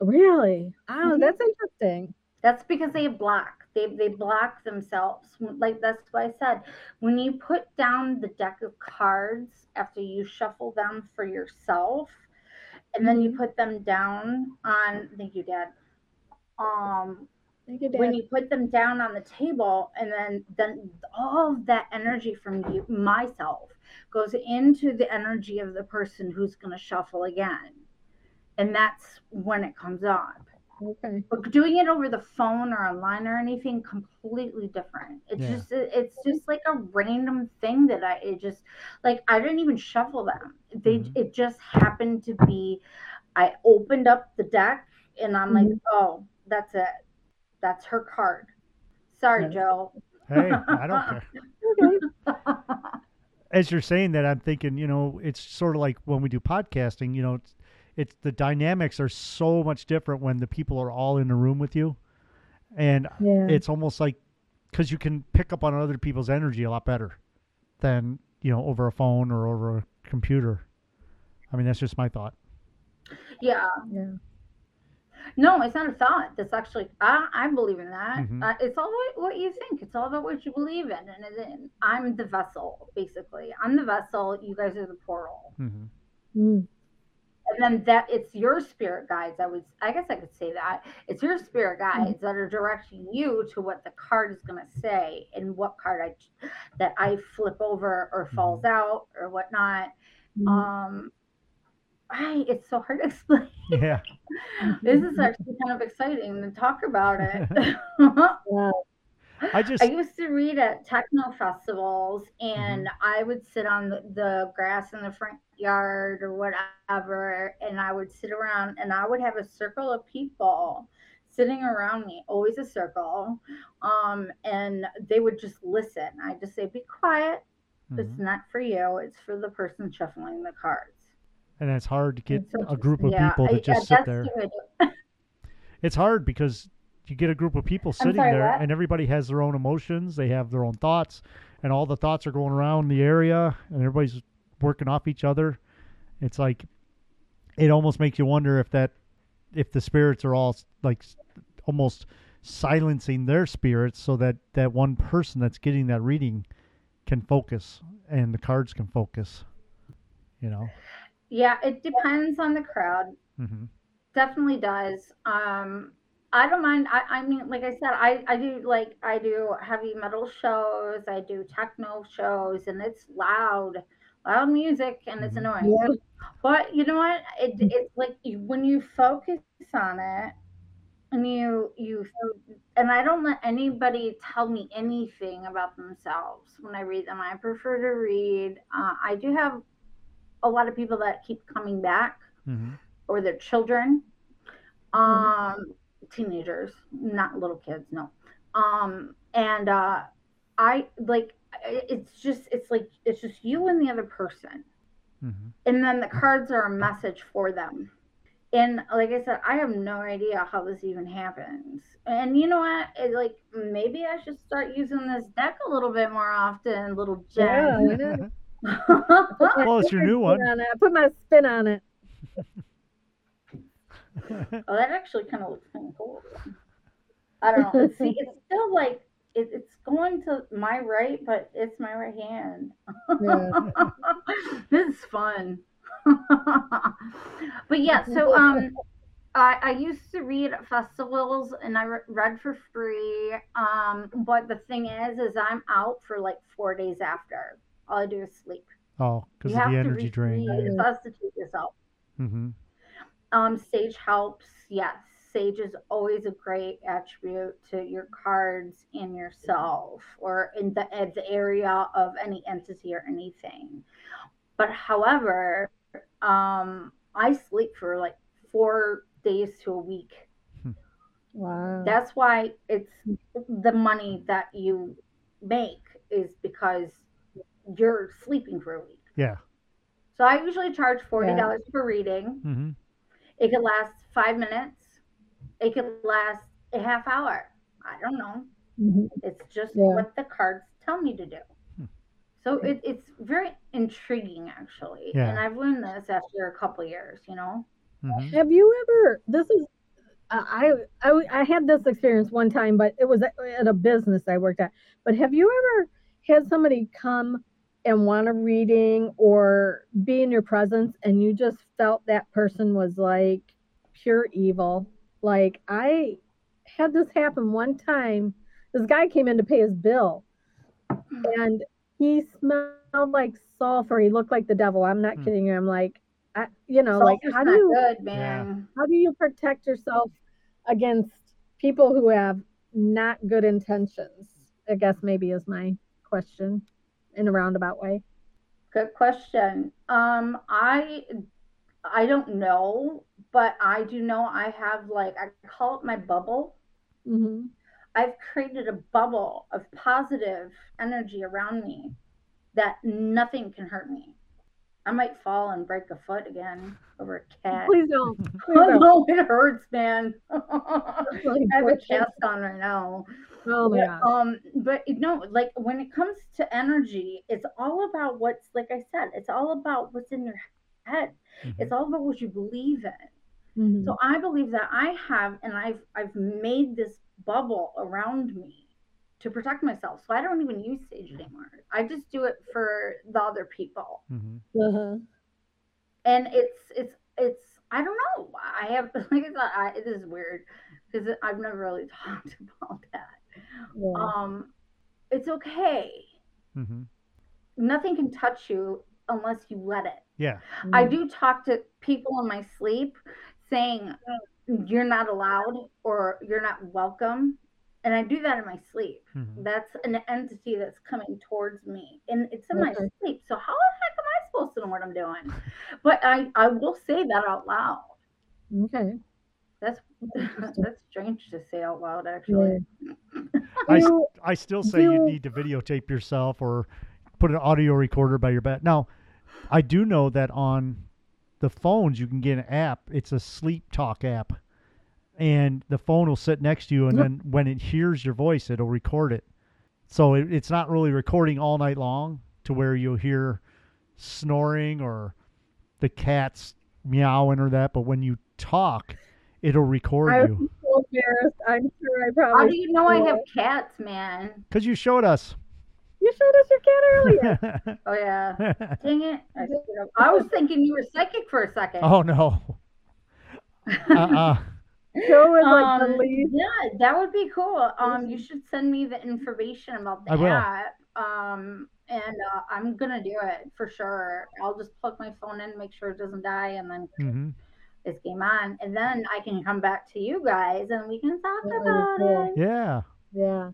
really? Oh, Mhm. that's interesting. That's because they block. They they block themselves. Like that's what I said when you put down the deck of cards after you shuffle them for yourself, and then you put them down on. Thank you, Dad. Um, when Dad. you put them down on the table, and then then all of that energy from you, myself, goes into the energy of the person who's going to shuffle again, and that's when it comes up Okay. But doing it over the phone or online or anything completely different. It's Yeah. just it's just like a random thing that I it just like I didn't even shuffle them. They Mhm. it just happened to be I opened up the deck and I'm like, Mhm. "Oh, that's it. That's her card." Sorry, Yeah. Joe. Hey, I don't care. Okay. As you're saying that, I'm thinking, you know, it's sort of like when we do podcasting, you know, it's, it's the dynamics are so much different when the people are all in the room with you. And Yeah. it's almost like because you can pick up on other people's energy a lot better than, you know, over a phone or over a computer. I mean, that's just my thought. yeah. yeah. No, it's not a thought. That's actually I, I believe in that. Mhm. Uh, it's all what, what you think. It's all about what you believe in, and, it- and I'm the vessel, basically. I'm the vessel. You guys are the portal, hmm Mm. and then that it's your spirit guides. I was, I guess I could say that it's your spirit Mm-hmm. guides that are directing you to what the card is going to say and what card I that I flip over or Mm-hmm. falls out or whatnot. Mhm. Um, I it's so hard to explain. Yeah. this is actually kind of exciting to talk about it. Yeah. I just I used to read at techno festivals and Mm-hmm. I would sit on the, the grass in the front yard or whatever and I would sit around and I would have a circle of people sitting around me, always a circle. Um, and they would just listen. I just say, be quiet. It's Mhm. not for you. It's for the person shuffling the cards. And it's hard to get a group of yeah, people I- to just sit there. the way to do it. It's hard because you get a group of people sitting sorry, there what? and everybody has their own emotions, they have their own thoughts, and all the thoughts are going around the area and everybody's working off each other. It's like it almost makes you wonder if that if the spirits are all like almost silencing their spirits so that that one person that's getting that reading can focus and the cards can focus. You know. Yeah, it depends on the crowd. hmm definitely does um i don't mind i i mean like i said i i do like i do heavy metal shows i do techno shows and it's loud loud music and it's Mhm. annoying Yeah. but you know what it, it's like you, when you focus on it and you you and i don't let anybody tell me anything about themselves when i read them i prefer to read uh, i do have a lot of people that keep coming back hmm or their children Mm-hmm. um teenagers not little kids no. Um and uh i like it's just it's like it's just you and the other person. Hmm and then the cards are a message for them. And like i said i have no idea how this even happens. And you know what? It, like maybe i should start using this deck a little bit more often little Yeah, why not? Well, it's your new one. on it. I put my spin on it. Oh, that actually kind of looks kind of cool. I don't know. It's, see, it's still like it, it's going to my right, but it's my right hand. Yeah. this is fun. but yeah, so um, I, I used to read at festivals and I re- read for free. Um, but the thing is, is I'm out for like four days after. All I do is sleep. Oh, because of the to energy re- drain. Yeah. resuscitate yourself. Mm-hmm. Um, sage helps. Yes, sage is always a great attribute to your cards and yourself, or in the, the area of any entity or anything. But however, um, I sleep for like four days to a week. Wow. That's why it's the money that you make is because you're sleeping for a week. Yeah. So I usually charge forty dollars for reading. hmm It could last five minutes. It could last a half hour. I don't know. Mhm. It's just Yeah. what the cards tell me to do. Hmm. So it, it's very intriguing, actually. Yeah. And I've learned this after a couple years, you know? hmm Have you ever? This is. Uh, I, I I had this experience one time, but it was at, at a business I worked at. But have you ever had somebody come and want a reading or be in your presence, and you just felt that person was like pure evil? Like I had this happen one time. This guy came in to pay his bill, and he smelled like sulfur. He looked like the devil. I'm not Hmm. kidding you. I'm like, I, you know, like how do you good, man. how do you protect yourself against people who have not good intentions? I guess maybe is my question in a roundabout way. Good question. Um, I I don't know, but I do know I have like I call it my bubble. hmm I've created a bubble of positive energy around me that nothing can hurt me. I might fall and break a foot again over a cat. Please don't. Please Oh don't. no, it hurts, man. I have a cast on right now. Oh my But, gosh. um, but you know, like when it comes to energy, it's all about what's like I said, it's all about what's in your head. Mhm. It's all about what you believe in. Mhm. So I believe that I have, and I've I've made this bubble around me to protect myself. So I don't even use sage anymore. I just do it for the other people, Mhm. Uh-huh. and it's it's it's I don't know. I have like I said, I, it is weird because I've never really talked about that. Yeah. Um, it's okay. hmm Nothing can touch you unless you let it. Yeah. I Mm. do talk to people in my sleep saying you're not allowed or you're not welcome. And I do that in my sleep. Mhm. That's an entity that's coming towards me. And it's in my sleep. So how the heck am I supposed to know what I'm doing? But I, I will say that out loud. Okay. That's that's strange to say out loud actually. I, s- You- I still say you you- need to videotape yourself or put an audio recorder by your bed. Now, I do know that on the phones you can get an app. It's a sleep talk app, and the phone will sit next to you, and then when it hears your voice, it'll record it. So it, it's not really recording all night long to where you'll hear snoring or the cats meowing or that. But when you talk, it'll record I you so embarrassed. I'm sure I probably. How do you know I have cats, man? because you showed us. You showed us your cat earlier. Oh yeah. Dang it. I. I was thinking you were psychic for a second. oh no. Uh-uh. Joe is like the Um, lead. Yeah, that would be cool. Um, you should send me the information about the I will. app. Um, and uh, I'm gonna do it for sure. I'll just plug my phone in, make sure it doesn't die, and then hmm it's game on. And then I can come back to you guys and we can talk That about cool. it. Yeah. Yeah.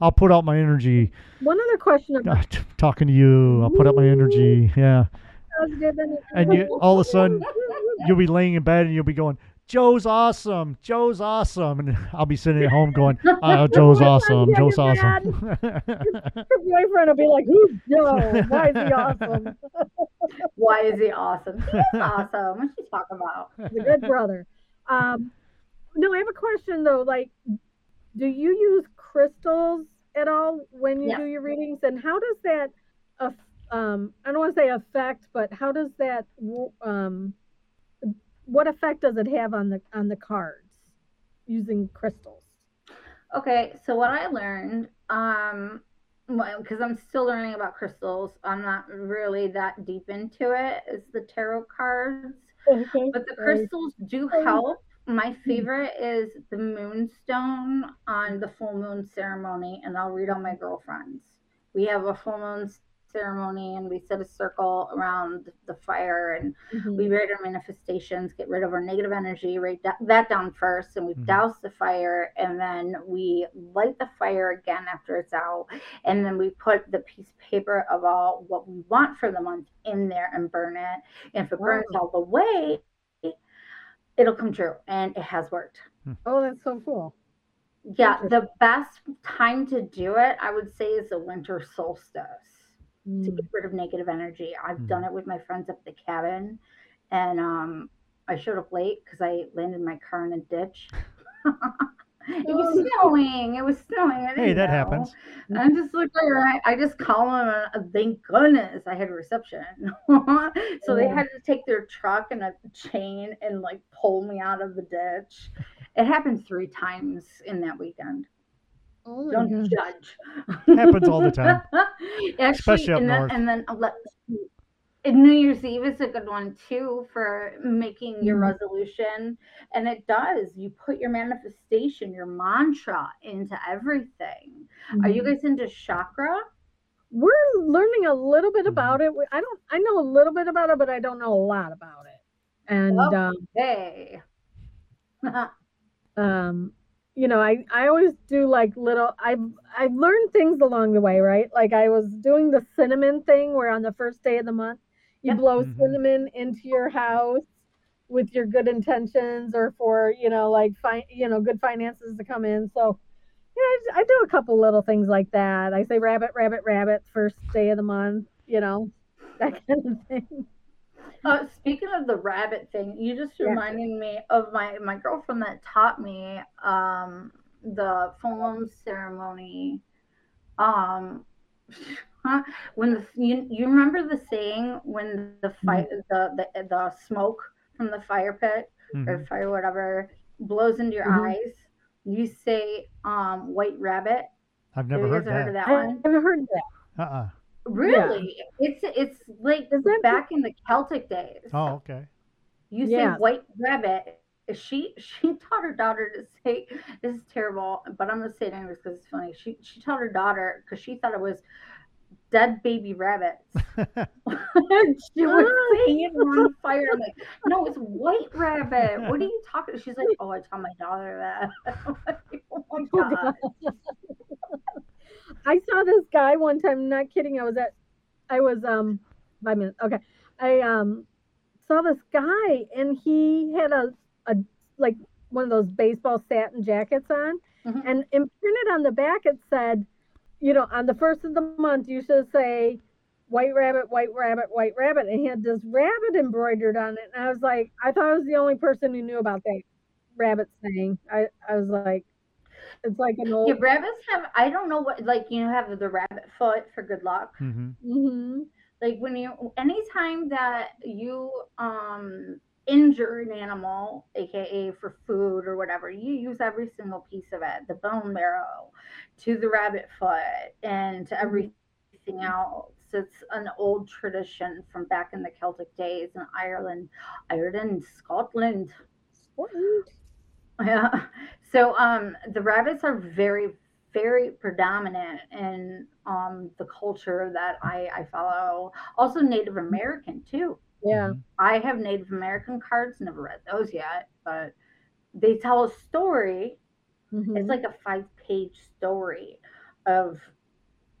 I'll put out my energy One other question about uh, t- talking to you. I'll put out my energy. Yeah. positive and And you all of a sudden you'll be laying in bed and you'll be going, Joe's awesome. Joe's awesome. And I'll be sitting at home going, oh, Joe's awesome. Joe's you're awesome. Her boyfriend will be like, "Who's Joe? Why is he awesome? Why is he awesome? He is awesome. What's she talk about? He's a good brother." Um, no, I have a question though. Like, do you use crystals at all when you Yes. do your readings, and how does that, aff- um, I don't want to say affect, but how does that, um, what effect does it have on the on the cards using crystals? Okay, so what I learned, um, because I'm still learning about crystals, I'm not really that deep into it. Is the tarot cards, Okay. but the crystals do help. My favorite is the moonstone on the full moon ceremony, and I'll read all my girlfriends. We have a full moon ceremony, and we set a circle around the fire, and Mhm. we write our manifestations, get rid of our negative energy, write that, that down first, and we Mhm. douse the fire, and then we light the fire again after it's out, and then we put the piece of paper of all what we want for the month in there and burn it. And if it burns Wow. all the way, it'll come true, and it has worked. Oh, that's so cool. Yeah, the best time to do it, I would say, is the winter solstice to Mm. get rid of negative energy. I've Mhm. done it with my friends up at the cabin, and um, I showed up late because I landed my car in a ditch. it was snowing. It was snowing. Hey, that know. happens. I'm just like, all right. I just call them. And, uh, thank goodness I had reception. so they had to take their truck and a chain and like pull me out of the ditch. It happened three times in that weekend. Oh Don't God. judge. Happens all the time. Actually, Especially up and then, and then let, and New Year's Eve is a good one too for making your Mhm. resolution. And it does. You put your manifestation, your mantra into everything. Are you Mhm. guys into chakra? We're learning a little bit Mhm. about it. I don't. I know a little bit about it, but I don't know a lot about it. And um, Hey. um, you know, I I always do like little. I've I've learned things along the way, right? Like I was doing the cinnamon thing, where on the first day of the month, you Yep. blow Mhm. cinnamon into your house with your good intentions, or for you know, like fi- you know, good finances to come in. So. Yeah, I, I do a couple little things like that. I say rabbit, rabbit, rabbit, first day of the month, you know, that kind of thing. Uh, speaking of the rabbit thing, you just Yeah. reminded me of my my girlfriend that taught me um, the full moon ceremony. Um, when the you, you remember the saying when the fire the, the the smoke from the fire pit or Mhm. fire whatever blows into your Mhm. eyes, you say um, white rabbit. I've never you heard guys heard of that. that I one? haven't heard that. Uh-uh. Really? It's it's like this Is back in the Celtic days. Oh, okay. You Yeah. say white rabbit. She she taught her daughter to say this is terrible, but I'm gonna say it anyways because it's funny. She she taught her daughter because she thought it was dead baby rabbits. she was oh, saying on fire. I'm like, no, it's white rabbit. What are you talking? She's like, oh, I taught my daughter that. I'm like, oh my oh, god. I saw this guy one time, not kidding. I was at, I was, um, five minutes. Okay. I, um, saw this guy and he had a, a, like one of those baseball satin jackets on. Mhm. And imprinted on the back, it said, you know, on the first of the month, you should say, white rabbit, white rabbit, white rabbit. And he had this rabbit embroidered on it. And I was like, I thought I was the only person who knew about that rabbit thing. I, I was like, it's like an old. Yeah, rabbits have. I don't know what like you know have the rabbit foot for good luck. hmm hmm like when you anytime that you um injure an animal aka for food or whatever you use every single piece of it the bone marrow to the rabbit foot and to everything else it's an old tradition from back in the celtic days in ireland ireland scotland Important. Yeah. So um the rabbits are very very predominant in um the culture that I I follow. Also Native American too. Yeah. I have Native American cards, never read those yet, but they tell a story. Mhm. It's like a five-page story of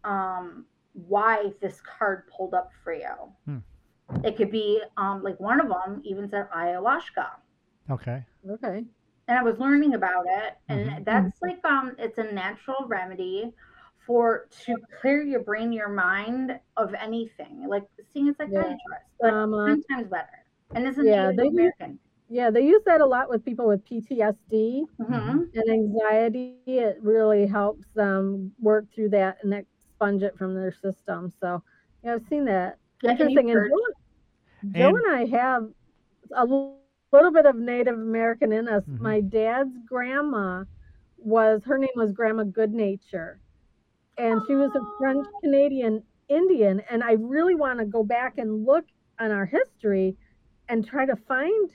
um why this card pulled up for you. Hmm. It could be um like one of them even said ayahuasca. Okay. okay. And I was learning about it, and Mhm. that's like um, it's a natural remedy for to clear your brain, your mind of anything, like seeing a psychiatrist, but Trauma. ten times better. And it's Yeah, Native they American. Yeah, they use that a lot with people with PTSD hmm and anxiety. It really helps them work through that and expunge it from their system. So, yeah, I've seen that. Yeah, Interesting. And Joe, And- I have a little bit of Native American in us. Mhm. My dad's grandma was, her name was Grandma Goodnature. And she was a French Canadian Indian. And I really want to go back and look on our history and try to find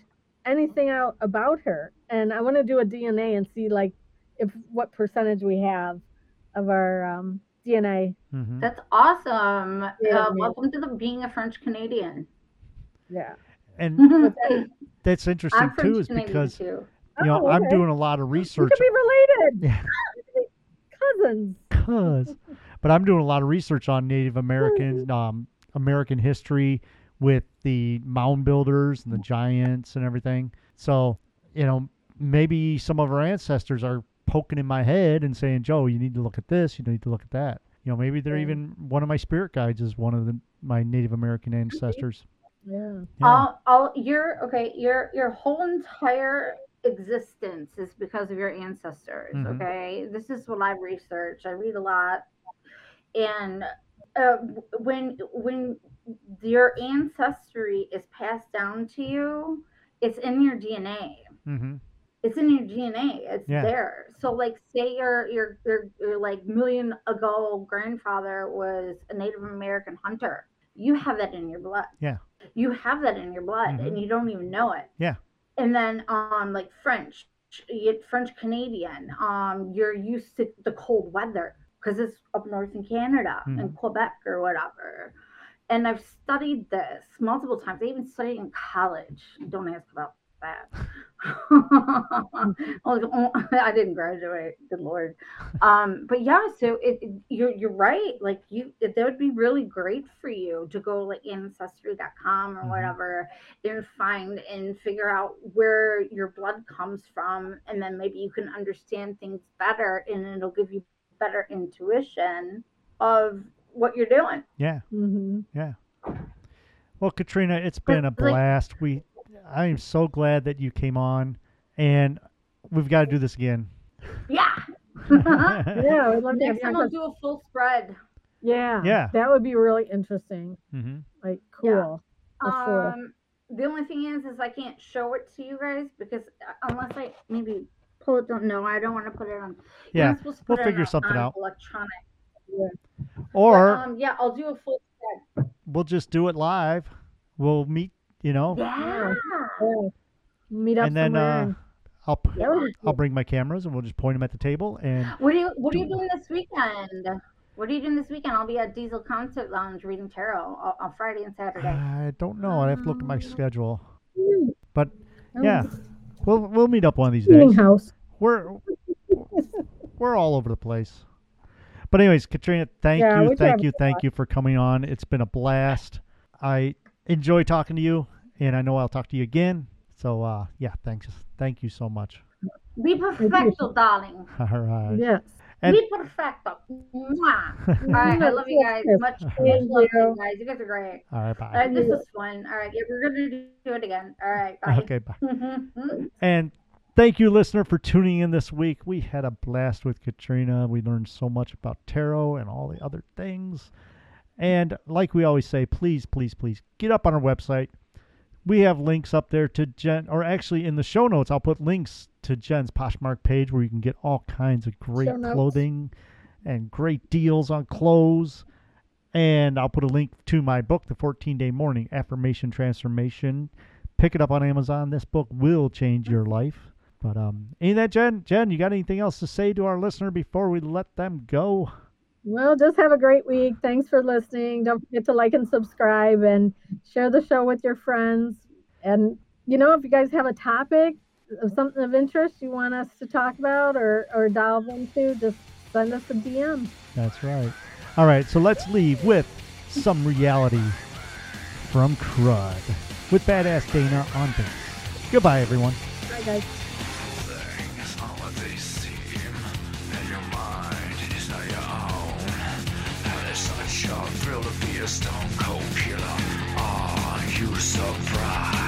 anything out about her. And I want to do a DNA and see like if what percentage we have of our um, DNA. hmm That's awesome. Yeah, uh, welcome to the being a French Canadian. Yeah. And mm-hmm. that's interesting too, is because too. you know Oh, I'm doing a lot of We research. could be related. Yeah. Cousins. Cause, but I'm doing a lot of research on Native American mm-hmm. um, American history with the mound builders and the giants and everything. So you know maybe some of our ancestors are poking in my head and saying, Joe, you need to look at this. You need to look at that. You know maybe they're Yeah. even one of my spirit guides is one of the, my Native American mm-hmm. ancestors. Yeah. Yeah. all, all your okay your your whole entire existence is because of your ancestors Mhm. okay this is what i research i read a lot and uh, when when your ancestry is passed down to you it's in your dna Mm-hmm. it's in your dna it's Yeah. there so like say your your your, your like million ago grandfather was a native american hunter you have that in your blood Yeah. you have that in your blood Mhm. and you don't even know it Yeah. and then um like french french canadian um you're used to the cold weather because it's up north in canada Mhm. and quebec or whatever and i've studied this multiple times i even studied in college don't ask about that Oh, i didn't graduate good lord um but yeah so it, it- you're you're right like you it, that would be really great for you to go like ancestry.com or Mhm. whatever and find and figure out where your blood comes from and then maybe you can understand things better and it'll give you better intuition of what you're doing Yeah. hmm Yeah. Well, Katrina, it's been a But, like- blast. We, I am so glad that you came on, and we've got to do this again. yeah Yeah, we'd love to have next time i'll 'cause- do a full spread Yeah. Yeah. That would be really interesting. hmm Like Yeah. cool. That's cool. Um, the only thing is, is I can't show it to you guys because uh, unless I maybe pull it Don't know. I don't want to put it on. Yeah, not supposed we'll it figure on- something on out. Electronic. Or But, um, yeah, I'll do a full spread. we'll just do it live. We'll meet You know, Yeah. Yeah. Meet up and then uh, I'll p- that would be I'll bring my cameras and we'll just point them at the table and What are you What are you doing this weekend? What are you doing this weekend? I'll be at Diesel Concert Lounge reading tarot on, on Friday and Saturday. I don't know. I have to look at my schedule. But yeah, we'll we'll meet up one of these be- Meeting days. house. We're we're all over the place. But anyways, Katrina, thank Yeah, you, thank you, thank you for coming on. It's been a blast. I enjoy talking to you, and I know I'll talk to you again. So uh, yeah, thanks, thank you so much. Be perfecto, darling. All right. Yes. And- Be perfecto. Mwah. All right, I love you guys. Much, much Thank love you. you guys. You guys are great. All right, bye. right, this was fun. All right, yeah, we're gonna do it again. All right, bye. Okay, bye. Mhm. And thank you, listener, for tuning in this week. We had a blast with Katrina. We learned so much about tarot and all the other things. And like we always say, please, please, please get up on our website. We have links up there to Jen, or actually in the show notes, I'll put links to Jen's Poshmark page where you can get all kinds of great clothing and great deals on clothes. And I'll put a link to my book, The 14 Day Morning Affirmation Transformation. Pick it up on Amazon. This book will change your life. But um, ain't that Jen? Jen, you got anything else to say to our listener before we let them go? Well, just have a great week. Thanks for listening. Don't forget to like and subscribe and share the show with your friends. And, you know, if you guys have a topic of something of interest you want us to talk about or, or delve into, just send us a DM. That's right. All right, so let's leave with some reality from Crud with Badass Dana on bass. Goodbye, everyone. Bye, guys. A stone cold killer. Are you surprised?